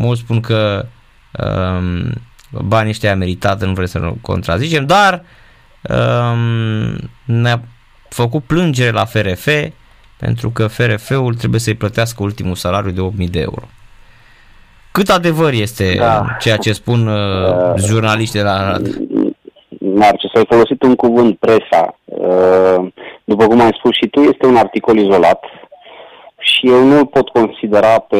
mulți spun că um, banii ăștia meritat, nu vrem să nu contrazicem, dar um, ne-a făcut plângere la FRF pentru că FRF-ul trebuie să-i plătească ultimul salariu de 8.000 de euro. Cât adevăr este da. ceea ce spun uh, jurnaliștii de la Arad? Marce, s-ai folosit un cuvânt, presa. Uh, după cum ai spus și tu, este un articol izolat și eu nu pot considera pe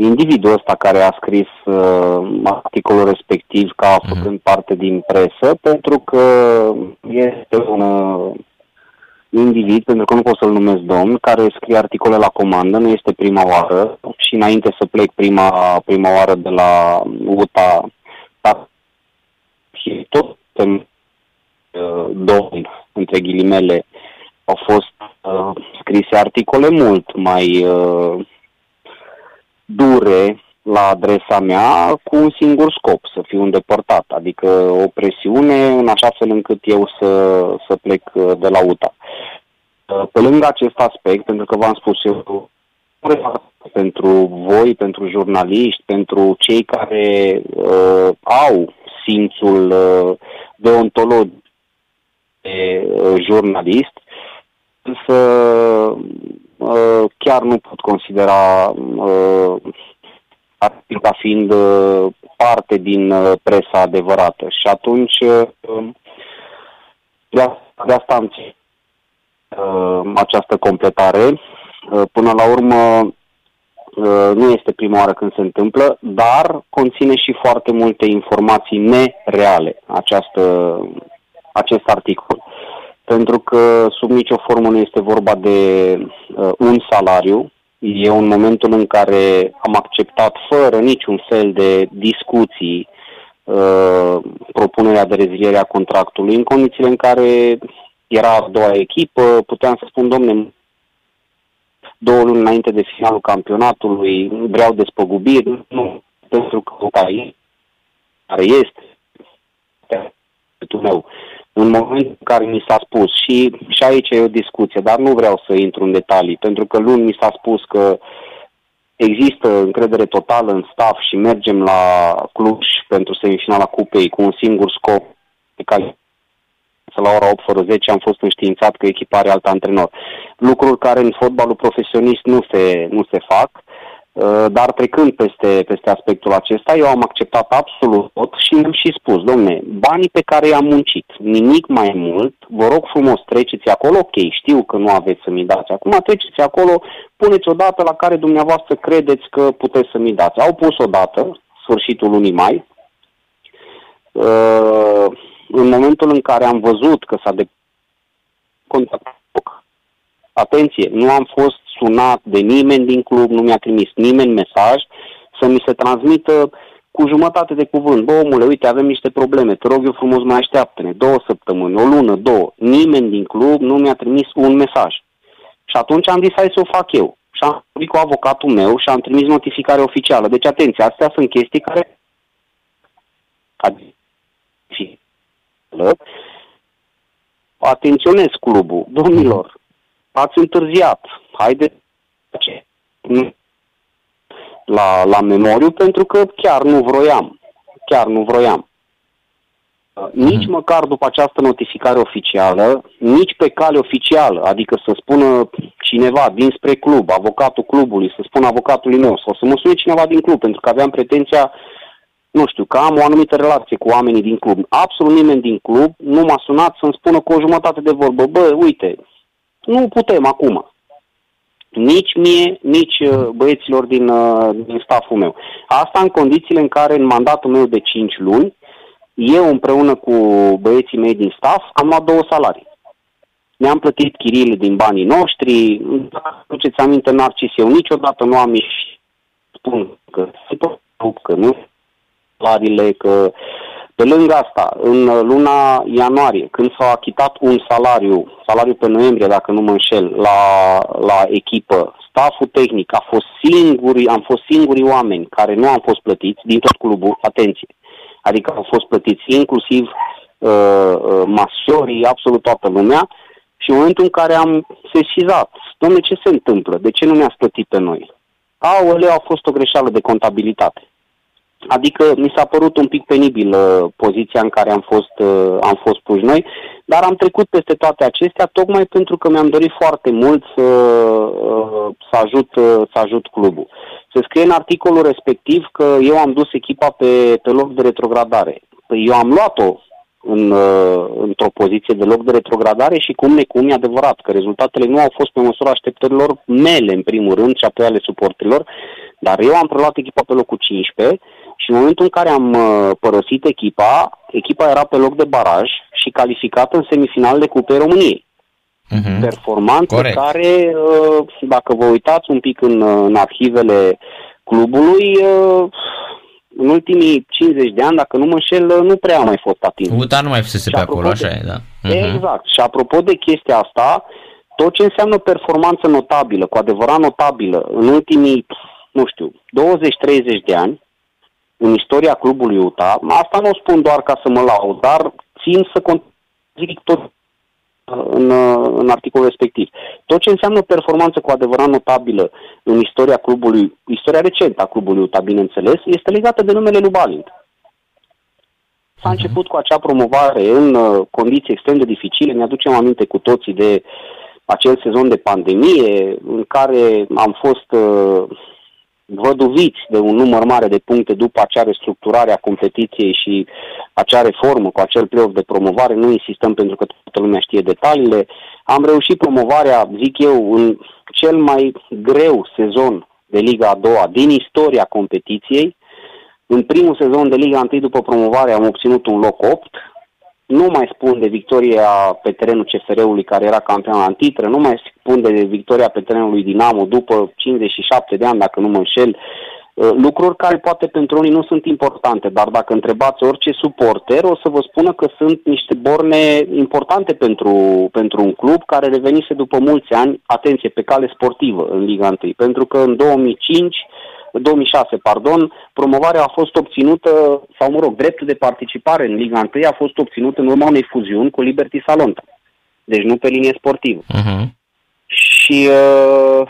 individul ăsta care a scris uh, articolul respectiv ca mhm. făcând mm-hmm. parte din presă, pentru că este un uh, individ, pentru că nu pot să-l numesc domn, care scrie articole la comandă, nu este prima oară și înainte să plec prima, prima oară de la UTA, și tot uh, domn, între ghilimele, au fost uh, scrise articole mult mai uh, dure la adresa mea cu un singur scop, să fiu îndepărtat, adică o presiune în așa fel încât eu să, să plec uh, de la UTA. Uh, pe lângă acest aspect, pentru că v-am spus eu, pentru voi, pentru jurnaliști, pentru cei care uh, au simțul uh, deontologic de uh, jurnalist, însă uh, chiar nu pot considera uh, ca fiind uh, parte din uh, presa adevărată. Și atunci uh, de, de asta am uh, această completare. Uh, până la urmă, uh, nu este prima oară când se întâmplă, dar conține și foarte multe informații nereale această, acest articol. Pentru că sub nicio formă nu este vorba de uh, un salariu. E un momentul în care am acceptat fără niciun fel de discuții uh, propunerea de reziliere a contractului, în condițiile în care era a doua echipă, puteam să spun, domne, două luni înainte de finalul campionatului, vreau despăgubiri, nu, pentru că care este meu. În momentul în care mi s-a spus, și, și aici e o discuție, dar nu vreau să intru în detalii, pentru că luni mi s-a spus că există încredere totală în staff și mergem la Cluj pentru semifinala cupei cu un singur scop. Pe care la ora 8 fără 10 am fost înștiințat că echipa are alt antrenor. Lucruri care în fotbalul profesionist nu se, nu se fac, uh, dar trecând peste, peste aspectul acesta, eu am acceptat absolut tot și am și spus, domne, banii pe care i-am muncit, nimic mai mult, vă rog frumos, treceți acolo, ok, știu că nu aveți să mi dați, acum treceți acolo, puneți o dată la care dumneavoastră credeți că puteți să mi dați. Au pus o dată, sfârșitul lunii mai, uh, în momentul în care am văzut că s-a de contactat, atenție, nu am fost sunat de nimeni din club, nu mi-a trimis nimeni mesaj să mi se transmită cu jumătate de cuvânt. Bă, omule, uite, avem niște probleme, te rog eu frumos, mai așteaptă-ne, două săptămâni, o lună, două. Nimeni din club nu mi-a trimis un mesaj. Și atunci am zis, hai să o fac eu. Și am vorbit cu avocatul meu și am trimis notificare oficială. Deci, atenție, astea sunt chestii care atenționez clubul. Domnilor, ați întârziat. Haide la, la memoriu pentru că chiar nu vroiam. Chiar nu vroiam. Nici mm. măcar după această notificare oficială, nici pe cale oficială, adică să spună cineva dinspre club, avocatul clubului, să spună avocatului meu, sau să mă sune cineva din club, pentru că aveam pretenția nu știu, că am o anumită relație cu oamenii din club. Absolut nimeni din club nu m-a sunat să-mi spună cu o jumătate de vorbă, bă, uite, nu putem acum. Nici mie, nici uh, băieților din, uh, din stafful meu. Asta în condițiile în care în mandatul meu de 5 luni, eu împreună cu băieții mei din staff am luat două salarii. Ne-am plătit chiriile din banii noștri, dacă duceți aminte, Narcis, eu niciodată nu am ieșit spun că, că nu salariile, că pe lângă asta, în luna ianuarie, când s-a achitat un salariu, salariu pe noiembrie, dacă nu mă înșel, la, la echipă, staful tehnic a fost singuri, am fost singurii oameni care nu am fost plătiți din tot clubul, atenție, adică au fost plătiți inclusiv uh, uh, masiorii, absolut toată lumea, și în momentul în care am sesizat, domnule, ce se întâmplă? De ce nu ne-ați plătit pe noi? aoleu, a fost o greșeală de contabilitate. Adică mi s-a părut un pic penibil uh, poziția în care am fost, uh, am fost puși noi, dar am trecut peste toate acestea tocmai pentru că mi-am dorit foarte mult să, uh, să, ajut, uh, să ajut clubul. Se scrie în articolul respectiv că eu am dus echipa pe, pe loc de retrogradare. Păi eu am luat-o în, uh, într-o poziție de loc de retrogradare și cum necum e adevărat că rezultatele nu au fost pe măsura așteptărilor mele în primul rând și apoi ale suporterilor, dar eu am preluat echipa pe locul 15 și în momentul în care am uh, părăsit echipa, echipa era pe loc de baraj și calificată în semifinal de Cupe României. Uh-huh. Performanță Corect. care, uh, dacă vă uitați un pic în, în arhivele clubului, în ultimii 50 de ani, dacă nu mă înșel, nu prea a mai fost atins. UTA nu mai fusese pe acolo, așa de, e, da. Uh-huh. Exact. Și apropo de chestia asta, tot ce înseamnă performanță notabilă, cu adevărat notabilă, în ultimii, nu știu, 20-30 de ani, în istoria clubului UTA, asta nu o spun doar ca să mă laud, dar țin să zic tot în, în articolul respectiv. Tot ce înseamnă performanță cu adevărat notabilă în istoria clubului, istoria recentă a clubului UTA, bineînțeles, este legată de numele lui Balint. S-a uh-huh. început cu acea promovare în uh, condiții extrem de dificile. Ne aducem aminte cu toții de acel sezon de pandemie în care am fost uh, văduviți de un număr mare de puncte după acea restructurare a competiției și acea reformă cu acel play de promovare. Nu insistăm pentru că toată lumea știe detaliile. Am reușit promovarea, zic eu, în cel mai greu sezon de Liga a doua din istoria competiției. În primul sezon de Liga 1 după promovare am obținut un loc 8, nu mai spun de victoria pe terenul CFR-ului care era campion la titră, nu mai spun de victoria pe terenul lui Dinamo după 57 de ani, dacă nu mă înșel, uh, lucruri care poate pentru unii nu sunt importante, dar dacă întrebați orice suporter, o să vă spună că sunt niște borne importante pentru, pentru un club care revenise după mulți ani, atenție, pe cale sportivă în Liga 1, pentru că în 2005 2006, pardon, promovarea a fost obținută, sau mă rog, dreptul de participare în Liga 1 a fost obținut în urma unei fuziuni cu Liberty Salonta. Deci nu pe linie sportivă. Uh-huh. Și uh,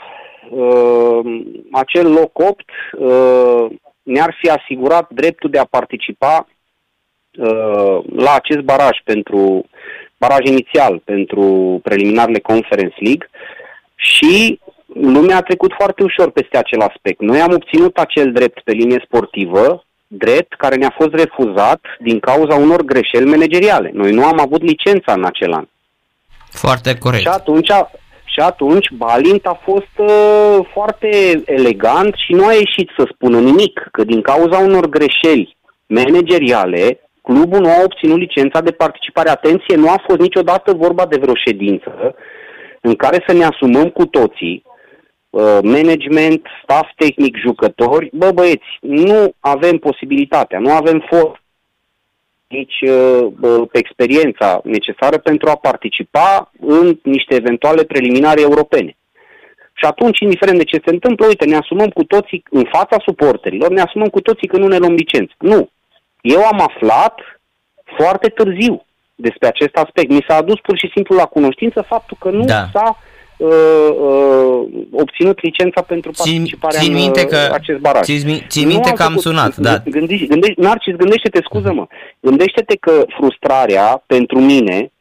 uh, acel loc 8 uh, ne-ar fi asigurat dreptul de a participa uh, la acest baraj pentru baraj inițial pentru preliminarele Conference League și lumea a trecut foarte ușor peste acel aspect. Noi am obținut acel drept pe linie sportivă, drept care ne-a fost refuzat din cauza unor greșeli manageriale. Noi nu am avut licența în acel an. Foarte corect. Și atunci, și atunci Balint a fost uh, foarte elegant și nu a ieșit să spună nimic, că din cauza unor greșeli manageriale, clubul nu a obținut licența de participare. Atenție, nu a fost niciodată vorba de vreo ședință în care să ne asumăm cu toții Uh, management, staff tehnic, jucători, bă băieți, nu avem posibilitatea, nu avem for nici uh, experiența necesară pentru a participa în niște eventuale preliminare europene. Și atunci, indiferent de ce se întâmplă, uite, ne asumăm cu toții, în fața suporterilor, ne asumăm cu toții că nu ne luăm licență. Nu. Eu am aflat foarte târziu despre acest aspect. Mi s-a adus pur și simplu la cunoștință faptul că nu da. s-a uh, uh, obținut licența pentru participarea țin, țin minte în că, uh, acest baraj. Țin, țin minte că am sunat, da. Gândește, gândește, Narcis, gândește-te, scuză-mă, gândește-te că frustrarea pentru mine,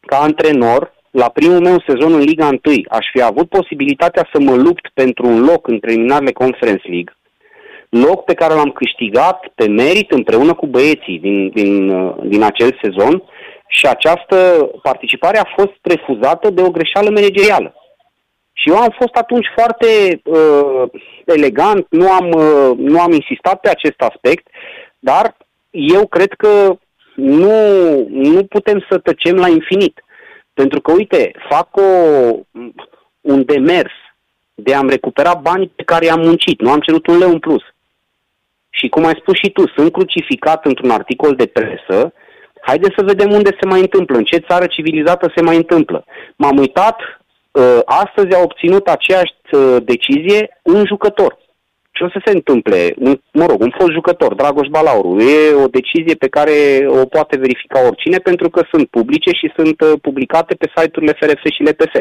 ca antrenor, la primul meu sezon în Liga 1, aș fi avut posibilitatea să mă lupt pentru un loc în preliminarele Conference League, loc pe care l-am câștigat pe merit împreună cu băieții din, din, uh, din acel sezon și această participare a fost refuzată de o greșeală managerială. Și eu am fost atunci foarte uh, elegant, nu am, uh, nu am insistat pe acest aspect, dar eu cred că nu, nu putem să tăcem la infinit. Pentru că, uite, fac o, un demers de a-mi recupera banii pe care i-am muncit. Nu am cerut un leu în plus. Și cum ai spus și tu, sunt crucificat într-un articol de presă Haideți să vedem unde se mai întâmplă, în ce țară civilizată se mai întâmplă. M-am uitat, uh, astăzi a obținut aceeași uh, decizie un jucător. Ce o să se întâmple? Un, mă rog, un fost jucător, Dragoș Balauru. E o decizie pe care o poate verifica oricine pentru că sunt publice și sunt uh, publicate pe site-urile FRF și LPS.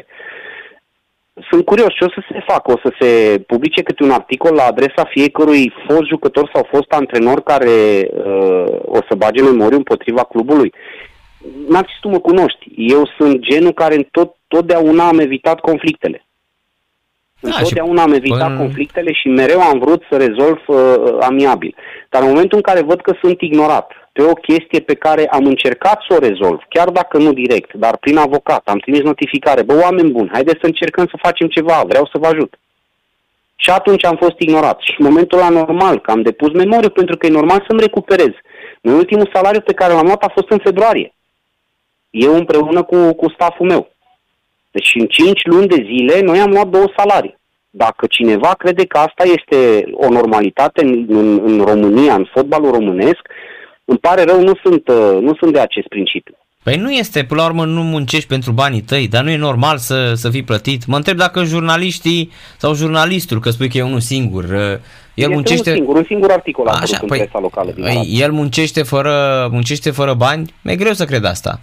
Sunt curios ce o să se facă. O să se publice câte un articol la adresa fiecărui fost jucător sau fost antrenor care uh, o să bage memoriu împotriva clubului. Narcis, tu mă cunoști. Eu sunt genul care tot, totdeauna am evitat conflictele. Da, Întotdeauna am evitat până... conflictele și mereu am vrut să rezolv uh, amiabil. Dar în momentul în care văd că sunt ignorat pe o chestie pe care am încercat să o rezolv, chiar dacă nu direct, dar prin avocat, am trimis notificare, bă, oameni buni, haideți să încercăm să facem ceva, vreau să vă ajut. Și atunci am fost ignorat. Și în momentul ăla normal, că am depus memoriu pentru că e normal să-mi recuperez. În ultimul salariu pe care l-am luat a fost în februarie. Eu împreună cu, cu staful meu. Deci în 5 luni de zile noi am luat două salarii. Dacă cineva crede că asta este o normalitate în, în, în România, în fotbalul românesc, îmi pare rău, nu sunt, uh, nu sunt de acest principiu. Păi nu este, până la urmă nu muncești pentru banii tăi, dar nu e normal să, să fii plătit. Mă întreb dacă jurnaliștii sau jurnalistul, că spui că e unul singur, uh, el este muncește... un singur, un singur articol Așa, păi, în presa locală din păi, El muncește fără, muncește fără bani, e greu să cred asta.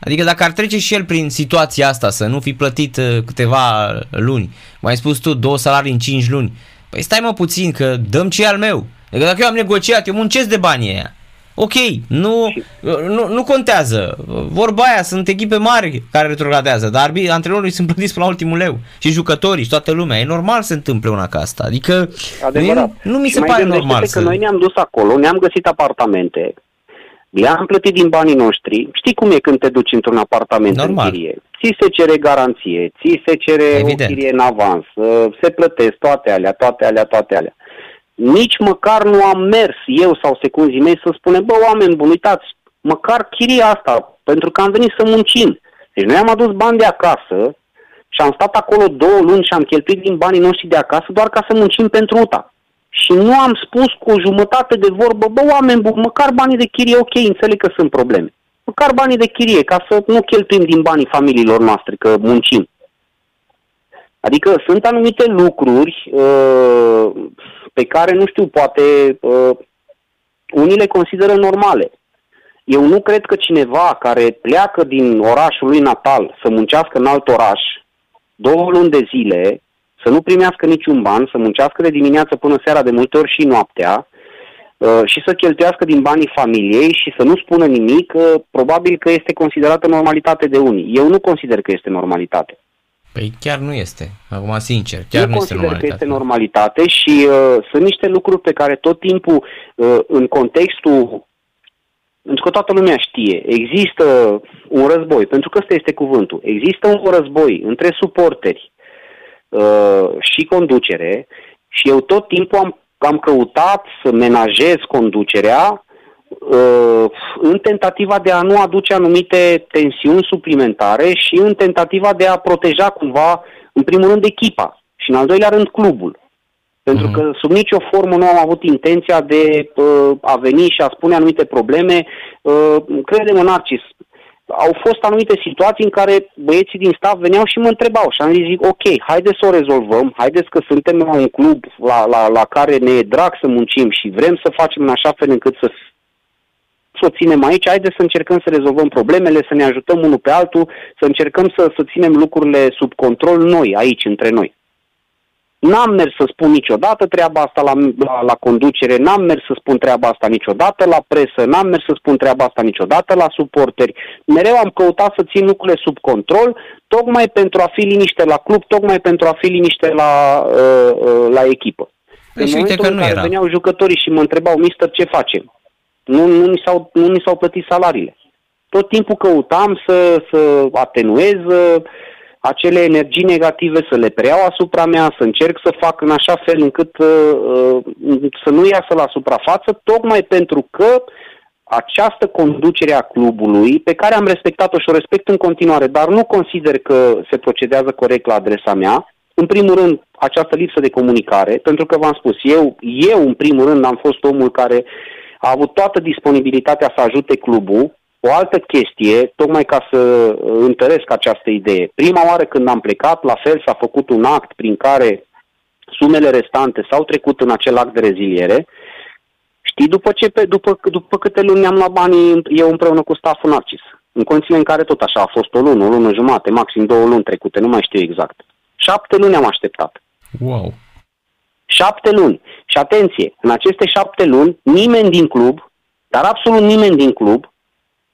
Adică dacă ar trece și el prin situația asta, să nu fi plătit uh, câteva luni, mai ai spus tu, două salarii în cinci luni, păi stai mă puțin că dăm ce al meu. Adică dacă eu am negociat, eu muncesc de banii aia. Ok, nu, nu, nu contează. Vorba aia, sunt echipe mari care retrogradează, dar antrenorii sunt plătiți până la ultimul leu. Și jucătorii și toată lumea. E normal să se întâmple una ca asta. Adică Adevărat. nu, nu mi se pare normal să... că noi ne-am dus acolo, ne-am găsit apartamente, le-am plătit din banii noștri. Știi cum e când te duci într-un apartament Normal. în chirie? Ți se cere garanție, ți se cere Evident. o chirie în avans, se plătesc toate alea, toate alea, toate alea. Nici măcar nu am mers eu sau secunzii mei să spunem, bă, oameni buni, uitați, măcar chiria asta, pentru că am venit să muncim. Deci noi am adus bani de acasă și am stat acolo două luni și am cheltuit din banii noștri de acasă doar ca să muncim pentru UTA. Și nu am spus cu o jumătate de vorbă, bă, oameni buni, măcar banii de chirie, ok, înțeleg că sunt probleme. Măcar banii de chirie, ca să nu cheltuim din banii familiilor noastre, că muncim. Adică sunt anumite lucruri uh, pe care, nu știu, poate uh, unii le consideră normale. Eu nu cred că cineva care pleacă din orașul lui natal să muncească în alt oraș două luni de zile, să nu primească niciun ban, să muncească de dimineață până seara de multe ori și noaptea uh, și să cheltuiască din banii familiei și să nu spună nimic, uh, probabil că este considerată normalitate de unii. Eu nu consider că este normalitate. Păi chiar nu este, acum sincer, chiar nu, nu este normalitate. că este normalitate și uh, sunt niște lucruri pe care tot timpul uh, în contextul pentru că toată lumea știe, există un război, pentru că ăsta este cuvântul, există un război între suporteri uh, și conducere și eu tot timpul am, am căutat să menajez conducerea Uh, în tentativa de a nu aduce anumite tensiuni suplimentare și în tentativa de a proteja cumva, în primul rând, echipa și în al doilea rând clubul. Pentru mhm. că sub nicio formă nu am avut intenția de uh, a veni și a spune anumite probleme. Uh, credem în Narcis. Au fost anumite situații în care băieții din staff veneau și mă întrebau și am zis, zic, ok, haideți să o rezolvăm, haideți că suntem la un club la, la, la care ne e drag să muncim și vrem să facem în așa fel încât să să o ținem aici, haideți să încercăm să rezolvăm problemele, să ne ajutăm unul pe altul, să încercăm să, să ținem lucrurile sub control noi, aici, între noi. N-am mers să spun niciodată treaba asta la, la, la conducere, n-am mers să spun treaba asta niciodată la presă, n-am mers să spun treaba asta niciodată la suporteri. Mereu am căutat să țin lucrurile sub control, tocmai pentru a fi liniște la club, tocmai pentru a fi liniște la, uh, uh, la echipă. Deci în momentul că în care era. veneau jucătorii și mă întrebau, mister, ce facem? Nu, nu, ni s-au, nu ni s-au plătit salariile. Tot timpul căutam să, să atenuez uh, acele energii negative, să le preiau asupra mea, să încerc să fac în așa fel încât uh, uh, să nu iasă la suprafață, tocmai pentru că această conducere a clubului, pe care am respectat-o și o respect în continuare, dar nu consider că se procedează corect la adresa mea, în primul rând, această lipsă de comunicare, pentru că v-am spus, eu, eu în primul rând am fost omul care a avut toată disponibilitatea să ajute clubul. O altă chestie, tocmai ca să uh, întăresc această idee. Prima oară când am plecat, la fel s-a făcut un act prin care sumele restante s-au trecut în acel act de reziliere. Știi, după, ce, după, după câte luni am luat banii eu împreună cu staful Narcis, în condițiile în care tot așa a fost o lună, o lună jumate, maxim două luni trecute, nu mai știu exact. Șapte luni am așteptat. Wow. Șapte luni. Și atenție, în aceste șapte luni, nimeni din club, dar absolut nimeni din club,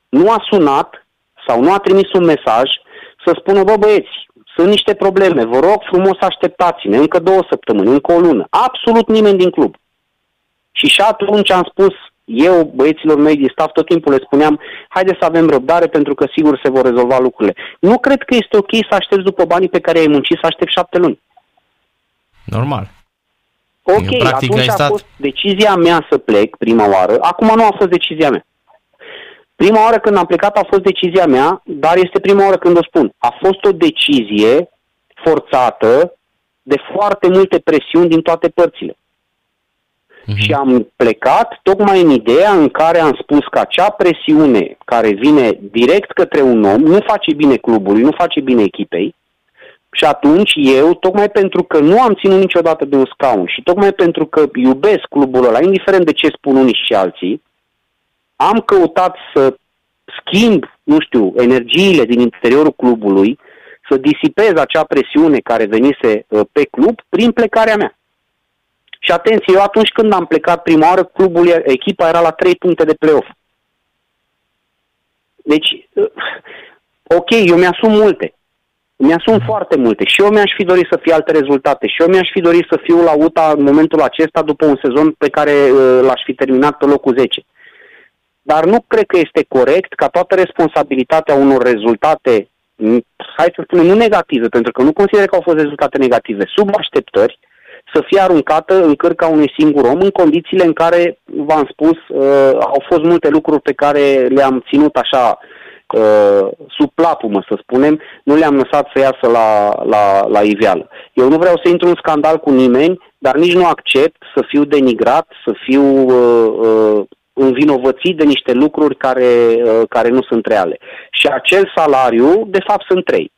nu a sunat sau nu a trimis un mesaj să spună, bă băieți, sunt niște probleme, vă rog frumos așteptați-ne, încă două săptămâni, încă o lună. Absolut nimeni din club. Și și atunci am spus, eu, băieților mei din staff, tot timpul le spuneam, haide să avem răbdare pentru că sigur se vor rezolva lucrurile. Nu cred că este ok să aștepți după banii pe care ai muncit să aștepți șapte luni. Normal. Ok, Practic, atunci a stat... fost decizia mea să plec prima oară, acum nu a fost decizia mea. Prima oară când am plecat a fost decizia mea, dar este prima oară când o spun. A fost o decizie forțată de foarte multe presiuni din toate părțile. Uh-huh. Și am plecat tocmai în ideea în care am spus că acea presiune care vine direct către un om nu face bine clubului, nu face bine echipei. Și atunci eu, tocmai pentru că nu am ținut niciodată de un scaun și tocmai pentru că iubesc clubul ăla, indiferent de ce spun unii și alții, am căutat să schimb, nu știu, energiile din interiorul clubului, să disipez acea presiune care venise uh, pe club prin plecarea mea. Și atenție, eu atunci când am plecat prima oară, clubul, echipa era la 3 puncte de play-off. Deci, uh, ok, eu mi-asum multe. Mi-asum foarte multe. Și eu mi-aș fi dorit să fie alte rezultate. Și eu mi-aș fi dorit să fiu la UTA în momentul acesta după un sezon pe care uh, l-aș fi terminat pe locul 10 dar nu cred că este corect ca toată responsabilitatea unor rezultate, hai să spunem, nu negative, pentru că nu consider că au fost rezultate negative, sub așteptări, să fie aruncată în cărca unui singur om în condițiile în care, v-am spus, uh, au fost multe lucruri pe care le-am ținut așa uh, sub plapumă, să spunem, nu le-am lăsat să iasă la, la, la iveală. Eu nu vreau să intru în scandal cu nimeni, dar nici nu accept să fiu denigrat, să fiu uh, uh, învinovățit de niște lucruri care, uh, care nu sunt reale. Și acel salariu, de fapt, sunt trei.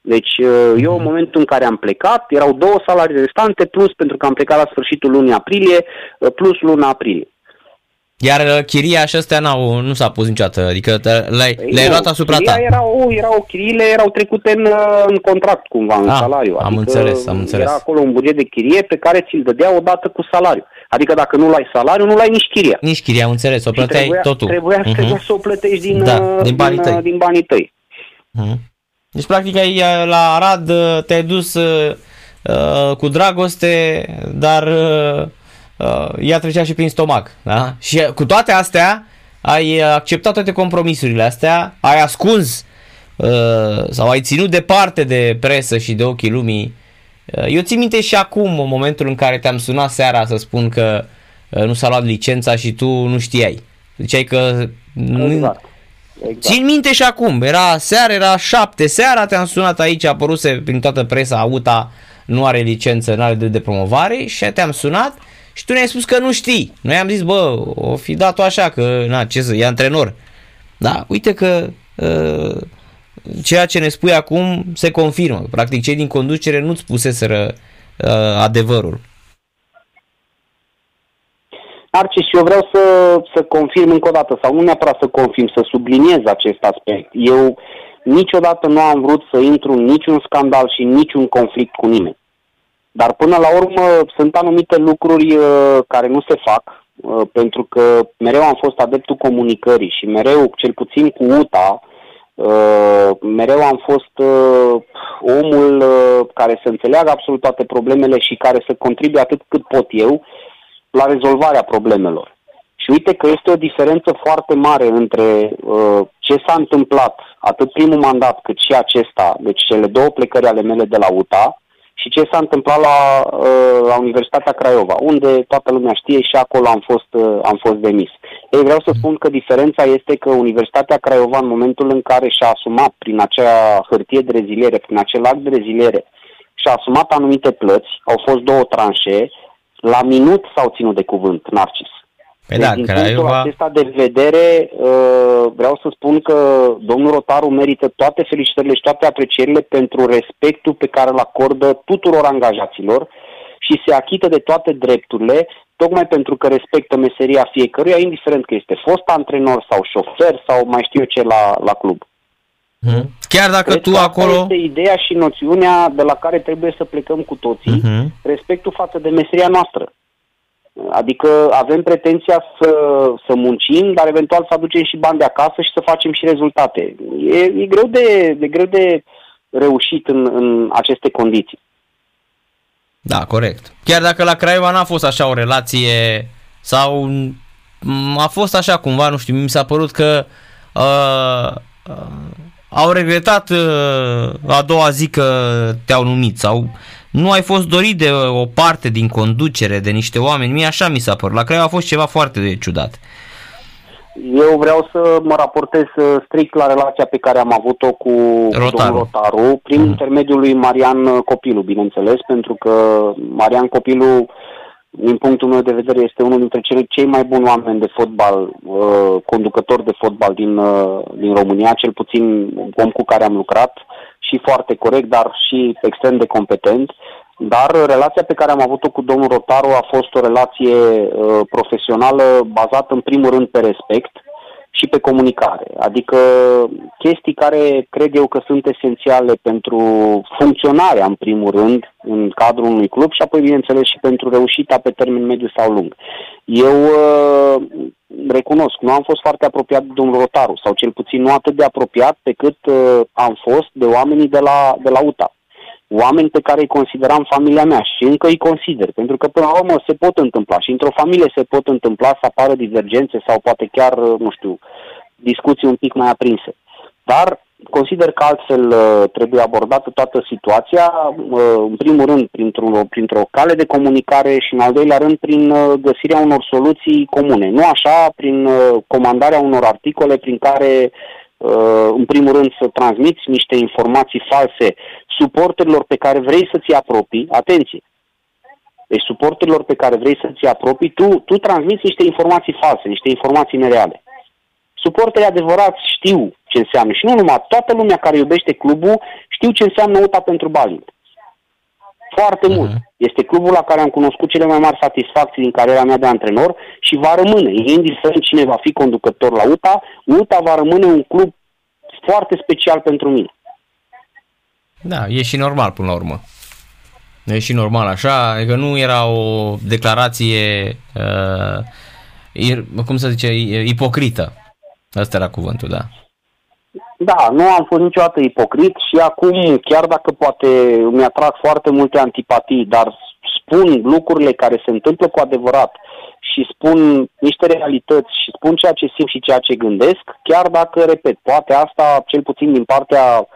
Deci uh, eu în momentul în care am plecat, erau două salarii restante, plus pentru că am plecat la sfârșitul lunii aprilie, uh, plus luna aprilie. Iar chiria și astea n-au, nu s-a pus niciodată, adică le-ai, păi le-ai luat asupra ta. Erau, erau, chiriile erau trecute în, în contract cumva, în ah, salariu. Adică am înțeles, am înțeles. Era acolo un buget de chirie pe care ți-l dădea odată cu salariu. Adică dacă nu ai salariu, nu ai nici chiria. Nici chiria, am înțeles, o plăteai trebuia, totul. Trebuia, uh-huh. trebuia să o plătești din, da, din, din banii tăi. Din banii tăi. Uh-huh. Deci, practic, ai, la Arad te-ai dus uh, cu dragoste, dar uh, uh, ea trecea și prin stomac. Da? Și cu toate astea, ai acceptat toate compromisurile astea, ai ascuns uh, sau ai ținut departe de presă și de ochii lumii Uh, eu țin minte și acum, în momentul în care te-am sunat seara să spun că uh, nu s-a luat licența și tu nu știai. Ziceai că... Exact. Exact. Țin minte și acum, era seara, era șapte seara, te-am sunat aici, a apăruse prin toată presa, AUTA nu are licență, nu are drept de promovare și te-am sunat și tu ne-ai spus că nu știi. Noi am zis, bă, o fi dat-o așa, că, na, ce să, e antrenor. Da, uite că uh, ceea ce ne spui acum se confirmă. Practic, cei din conducere nu-ți spuseseră uh, adevărul. Arci, și eu vreau să, să confirm încă o dată, sau nu neapărat să confirm, să subliniez acest aspect. Eu niciodată nu am vrut să intru în niciun scandal și în niciun conflict cu nimeni. Dar până la urmă sunt anumite lucruri uh, care nu se fac, uh, pentru că mereu am fost adeptul comunicării și mereu, cel puțin cu UTA, uh, Uh, mereu am fost uh, omul uh, care să înțeleagă absolut toate problemele și care să contribuie atât cât pot eu la rezolvarea problemelor. Și uite că este o diferență foarte mare între uh, ce s-a întâmplat, atât primul mandat cât și acesta, deci cele două plecări ale mele de la UTA, și ce s-a întâmplat la, uh, la Universitatea Craiova, unde toată lumea știe și acolo am fost, uh, am fost demis. Ei, vreau să spun că diferența este că Universitatea Craiova, în momentul în care și-a asumat prin acea hârtie de reziliere, prin acel act de reziliere, și-a asumat anumite plăți, au fost două tranșe, la minut s-au ținut de cuvânt, Narcis. Păi da, deci, din Craiova... punctul acesta de vedere, uh, vreau să spun că domnul Rotaru merită toate felicitările și toate aprecierile pentru respectul pe care îl acordă tuturor angajaților și se achită de toate drepturile, tocmai pentru că respectă meseria fiecăruia, indiferent că este fost antrenor sau șofer sau mai știu eu ce la, la club. Uh-huh. Chiar dacă Cred tu că acolo... Asta este ideea și noțiunea de la care trebuie să plecăm cu toții, uh-huh. respectul față de meseria noastră. Adică avem pretenția să, să muncim, dar eventual să aducem și bani de acasă și să facem și rezultate. E, e greu, de, e greu de reușit în, în aceste condiții. Da, corect. Chiar dacă la Craiova n-a fost așa o relație sau a fost așa cumva, nu știu, mi s-a părut că uh, uh, au regretat uh, a doua zi că te-au numit sau nu ai fost dorit de o parte din conducere, de niște oameni. Mie așa mi s-a părut. La Craiova a fost ceva foarte ciudat. Eu vreau să mă raportez uh, strict la relația pe care am avut-o cu Rotaru, domnul Rotaru prin mm. intermediul lui Marian Copilu, bineînțeles, pentru că Marian Copilu din punctul meu de vedere, este unul dintre cele cei mai buni oameni de fotbal, uh, conducător de fotbal din, uh, din România, cel puțin om cu care am lucrat și foarte corect, dar și extrem de competent. Dar relația pe care am avut-o cu domnul Rotaru a fost o relație uh, profesională bazată în primul rând pe respect, și pe comunicare. Adică chestii care cred eu că sunt esențiale pentru funcționarea, în primul rând, în cadrul unui club și apoi, bineînțeles, și pentru reușita pe termen mediu sau lung. Eu uh, recunosc, nu am fost foarte apropiat de domnul Rotaru, sau cel puțin nu atât de apropiat pe cât uh, am fost de oamenii de la, de la UTA oameni pe care îi consideram familia mea și încă îi consider, pentru că până la urmă se pot întâmpla și într-o familie se pot întâmpla să apară divergențe sau poate chiar, nu știu, discuții un pic mai aprinse. Dar consider că altfel uh, trebuie abordată toată situația, uh, în primul rând printr-o, printr-o cale de comunicare și în al doilea rând prin uh, găsirea unor soluții comune. Nu așa, prin comandarea unor articole prin care Uh, în primul rând să transmiți niște informații false suporterilor pe care vrei să ți apropii, atenție, deci suporterilor pe care vrei să ți apropii, tu, tu transmiți niște informații false, niște informații nereale. Suporterii adevărați știu ce înseamnă și nu numai, toată lumea care iubește clubul știu ce înseamnă UTA pentru Balint. Foarte uh-huh. mult. Este clubul la care am cunoscut cele mai mari satisfacții din cariera mea de antrenor și va rămâne, indiferent cine va fi conducător la UTA, UTA va rămâne un club foarte special pentru mine. Da, e și normal până la urmă. E și normal așa, adică nu era o declarație, uh, cum să zice, ipocrită. Asta era cuvântul, da. Da, nu am fost niciodată ipocrit și acum, chiar dacă poate mi-atrag foarte multe antipatii, dar spun lucrurile care se întâmplă cu adevărat și spun niște realități și spun ceea ce simt și ceea ce gândesc, chiar dacă, repet, poate asta, cel puțin din partea uh,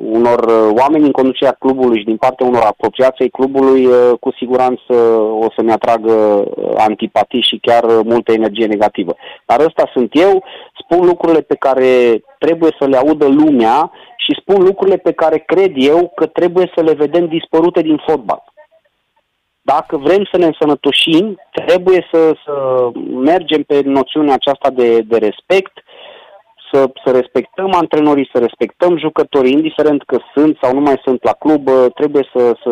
unor oameni în conducerea clubului și din partea unor apropiații clubului, uh, cu siguranță o să-mi atragă uh, antipatii și chiar multă energie negativă. Dar ăsta sunt eu, spun lucrurile pe care trebuie să le audă lumea și spun lucrurile pe care cred eu că trebuie să le vedem dispărute din fotbal. Dacă vrem să ne însănătoșim, trebuie să, să mergem pe noțiunea aceasta de, de respect, să, să respectăm antrenorii, să respectăm jucătorii, indiferent că sunt sau nu mai sunt la club, trebuie să, să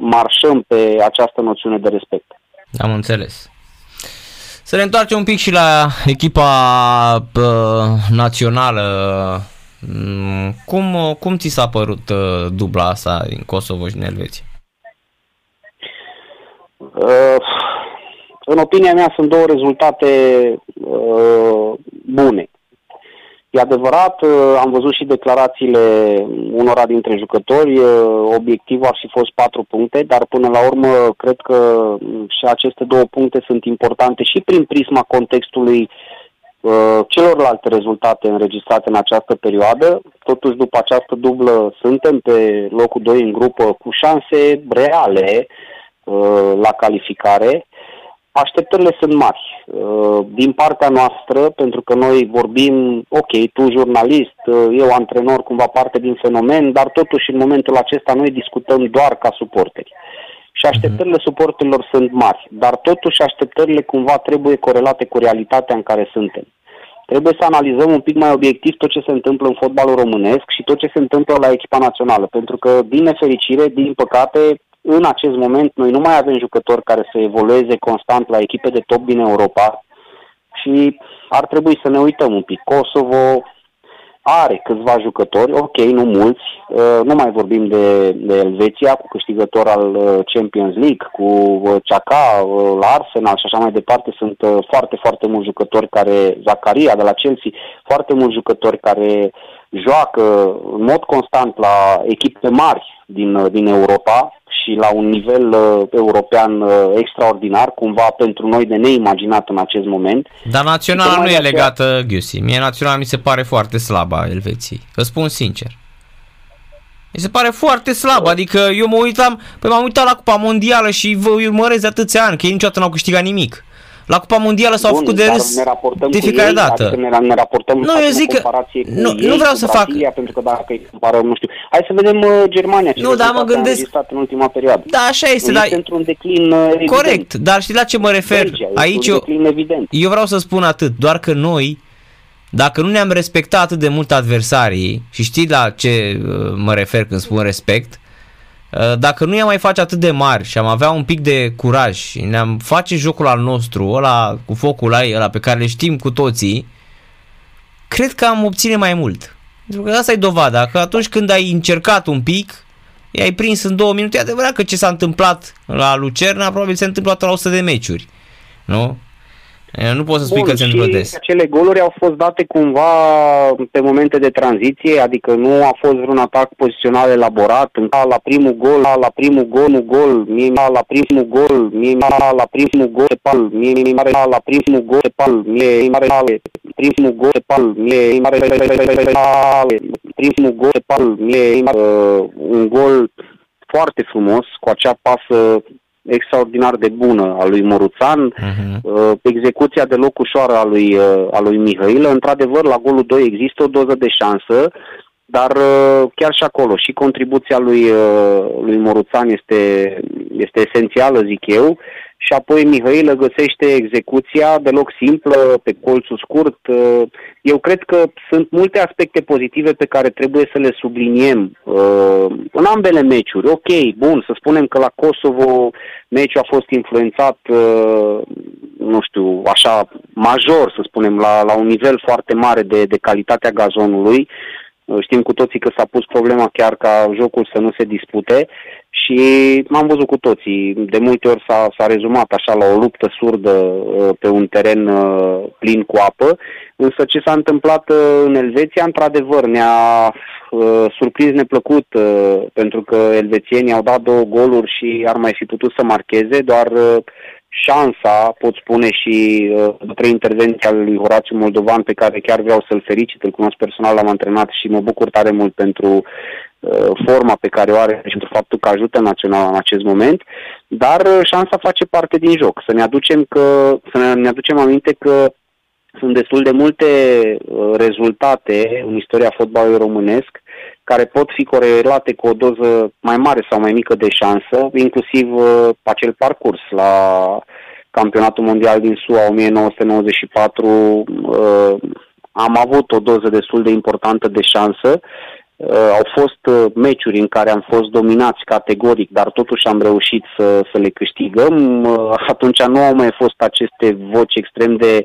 marșăm pe această noțiune de respect. Am înțeles. Să ne întoarcem un pic și la echipa uh, națională. Mm, cum, cum ți s-a părut uh, dubla asta din Kosovo și din Elveția? Uh, în opinia mea sunt două rezultate uh, bune. E adevărat, uh, am văzut și declarațiile unora dintre jucători, uh, obiectivul ar fi fost patru puncte, dar până la urmă cred că și aceste două puncte sunt importante și prin prisma contextului uh, celorlalte rezultate înregistrate în această perioadă. Totuși, după această dublă, suntem pe locul 2 în grupă cu șanse reale la calificare Așteptările sunt mari uh, din partea noastră, pentru că noi vorbim, ok, tu jurnalist, uh, eu antrenor, cumva parte din fenomen, dar totuși în momentul acesta noi discutăm doar ca suporteri. Și așteptările uh-huh. suporterilor sunt mari, dar totuși așteptările cumva trebuie corelate cu realitatea în care suntem. Trebuie să analizăm un pic mai obiectiv tot ce se întâmplă în fotbalul românesc și tot ce se întâmplă la echipa națională, pentru că, din nefericire, din păcate, în acest moment noi nu mai avem jucători care să evolueze constant la echipe de top din Europa și ar trebui să ne uităm un pic. Kosovo are câțiva jucători, ok, nu mulți, uh, nu mai vorbim de, de Elveția cu câștigător al uh, Champions League, cu Chaka la Arsenal și așa mai departe, sunt foarte, foarte mulți jucători care, Zacaria de la Chelsea, foarte mulți jucători care joacă în mod constant la echipe mari din, din Europa și la un nivel uh, european uh, extraordinar, cumva pentru noi de neimaginat în acest moment. Dar naționala nu e legată, Ghiusi. Mie naționala mi se pare foarte slabă a Elveției. Vă spun sincer. Mi se pare foarte slabă, adică eu mă uitam, păi m-am uitat la Cupa Mondială și vă urmăresc de atâția ani, că ei niciodată n-au câștigat nimic. La Cupa Mondială s-au Bun, făcut de râs ne raportăm de fiecare ei, dată. Adică ne, ne raportăm nu, eu zic că, nu, ei, nu vreau să Brasilia, fac... Pentru că dacă îi comparăm, nu știu. Hai să vedem uh, Germania. Ce nu, dar mă gândesc... în ultima perioadă. Da, așa este, dar... într-un declin uh, evident. Corect, dar știi la ce mă refer? Belgia, Aici eu, evident. eu vreau să spun atât, doar că noi, dacă nu ne-am respectat atât de mult adversarii, și știi la ce uh, mă refer când spun respect, Uh, dacă nu i-am mai face atât de mari și am avea un pic de curaj și ne-am face jocul al nostru, ăla cu focul ai, ăla pe care le știm cu toții, cred că am obține mai mult. Pentru că asta e dovada, că atunci când ai încercat un pic, i-ai prins în două minute, e adevărat că ce s-a întâmplat la Lucerna probabil se întâmplă la 100 de meciuri. Nu? Nu pot să spui Bun, că se întâmplă des. acele goluri au fost date cumva pe momente de tranziție, adică nu a fost vreun atac pozițional elaborat. La primul gol, la primul gol, nu gol, mie la primul gol, mie la primul gol, pal, mie la primul gol, pal, mie mare primul gol, pal, mie mare primul gol, pal, mie un gol foarte frumos cu acea pasă extraordinar de bună a lui Moruțan, uh-huh. execuția deloc ușoară a lui, uh, a lui Mihail. Într-adevăr, la golul 2 există o doză de șansă, dar uh, chiar și acolo, și contribuția lui, lui Moruțan este, este esențială, zic eu, și apoi Mihailă găsește execuția deloc simplă, pe colțul scurt. Eu cred că sunt multe aspecte pozitive pe care trebuie să le subliniem uh, în ambele meciuri. Ok, bun, să spunem că la Kosovo meciul a fost influențat, uh, nu știu, așa, major, să spunem, la, la un nivel foarte mare de, de calitatea gazonului. Știm cu toții că s-a pus problema chiar ca jocul să nu se dispute și m-am văzut cu toții. De multe ori s-a, s-a rezumat așa la o luptă surdă uh, pe un teren uh, plin cu apă, însă ce s-a întâmplat uh, în Elveția, într-adevăr, ne-a surprins neplăcut pentru că elvețienii au dat două goluri și ar mai fi putut să marcheze, doar șansa, pot spune și după intervenția lui Horațiu Moldovan, pe care chiar vreau să-l fericit, îl cunosc personal, l-am antrenat și mă bucur tare mult pentru Uh, forma pe care o are și pentru faptul că ajută naționala în acest moment, dar uh, șansa face parte din joc. Să ne aducem, că, să ne aducem aminte că sunt destul de multe uh, rezultate în istoria fotbalului românesc care pot fi corelate cu o doză mai mare sau mai mică de șansă, inclusiv acel parcurs la campionatul mondial din SUA 1994 am avut o doză destul de importantă de șansă Uh, au fost uh, meciuri în care am fost dominați categoric, dar totuși am reușit să, să le câștigăm. Uh, atunci nu au mai fost aceste voci extrem de,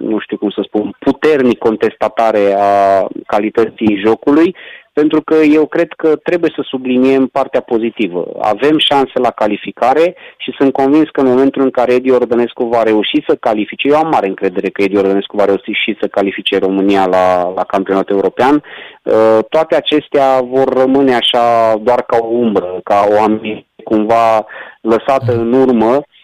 nu știu cum să spun, puternic contestatare a calității jocului pentru că eu cred că trebuie să subliniem partea pozitivă. Avem șanse la calificare și sunt convins că în momentul în care Edi Ordănescu va reuși să califice, eu am mare încredere că Edi Ordănescu va reuși să califice România la, la campionatul european, uh, toate acestea vor rămâne așa doar ca o umbră, ca o ambiție cumva lăsată în urmă Uh,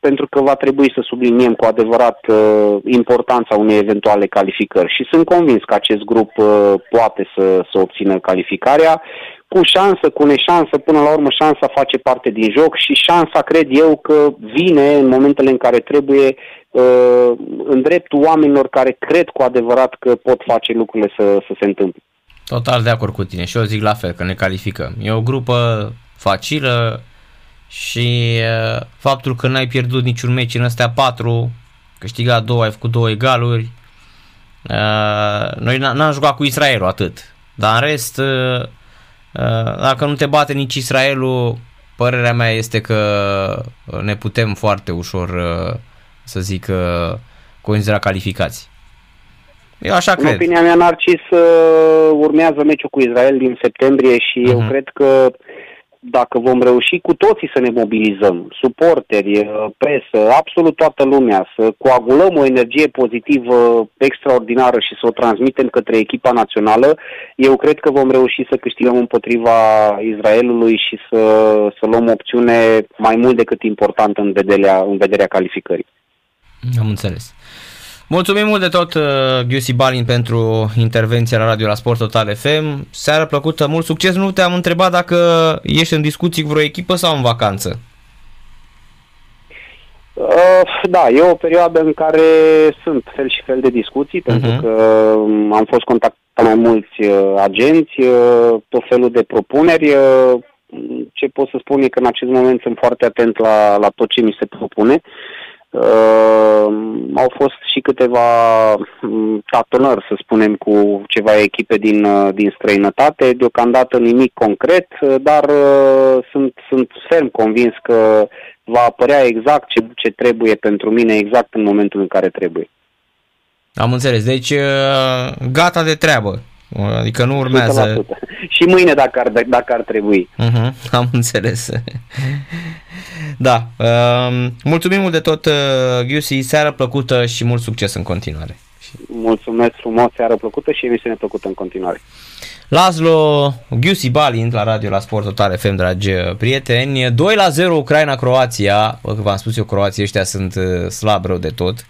pentru că va trebui să subliniem cu adevărat uh, importanța unei eventuale calificări și sunt convins că acest grup uh, poate să, să obțină calificarea cu șansă, cu neșansă, până la urmă șansa face parte din joc și șansa cred eu că vine în momentele în care trebuie în dreptul oamenilor care cred cu adevărat că pot face lucrurile să, să se întâmple. Total de acord cu tine și eu zic la fel că ne calificăm. E o grupă facilă, și uh, faptul că n-ai pierdut niciun meci în astea patru, câștigat două, ai făcut două egaluri. Uh, noi n-am jucat cu Israelul atât, dar în rest, uh, dacă nu te bate nici Israelul, părerea mea este că ne putem foarte ușor, să zic, considera calificați. Eu așa în cred. opinia mea, Narcis, uh, urmează meciul cu Israel din septembrie și uh-huh. eu Mhm. cred că dacă vom reuși cu toții să ne mobilizăm, suporteri, uh, presă, absolut toată lumea, să coagulăm o energie pozitivă extraordinară și să o transmitem către echipa națională, eu cred că vom reuși să câștigăm împotriva Israelului și să, să luăm o opțiune mai mult decât importantă în vederea, în vederea calificării. Am înțeles. Mulțumim mult de tot, uh, Ghiusi Balin, pentru intervenția la Radio la Sport Total FM. Seară plăcută, mult succes. Nu te-am întrebat dacă ești în discuții cu vreo echipă sau în vacanță. Uh, da, e o perioadă în care sunt fel și fel de discuții, uh-huh. pentru că um, am fost contactat mai mulți uh, agenți, uh, tot felul de propuneri. Uh, ce pot să spun e că în acest moment sunt foarte atent la, la tot ce mi se propune. Uh, au fost și câteva um, tatonări, să spunem, cu ceva echipe din, uh, din străinătate. Deocamdată nimic concret, uh, dar uh, sunt, sunt ferm convins că va apărea exact ce, ce trebuie pentru mine, exact în momentul în care trebuie. Am înțeles. Deci, uh, gata de treabă. Adică nu urmează... 100%. Și mâine dacă ar, dacă ar trebui. Uh-huh, am înțeles. da. Uh, mulțumim mult de tot, uh, Ghiusi. Seară plăcută și mult succes în continuare. Mulțumesc frumos, seară plăcută și emisiune plăcută în continuare. Laszlo Ghiusi Balint la radio la Sport Total FM, dragi prieteni. 2 la 0 Ucraina-Croația. Bă, că v-am spus eu, Croația ăștia sunt uh, slab rău de tot.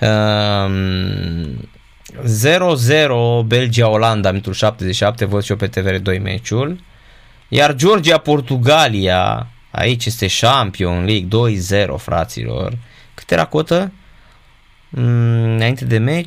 Um, 0-0 Belgia-Olanda, minutul 77, văd și eu pe TVR2 meciul. Iar Georgia-Portugalia, aici este Champion League 2-0, fraților. Cât era cotă? Mm, înainte de meci,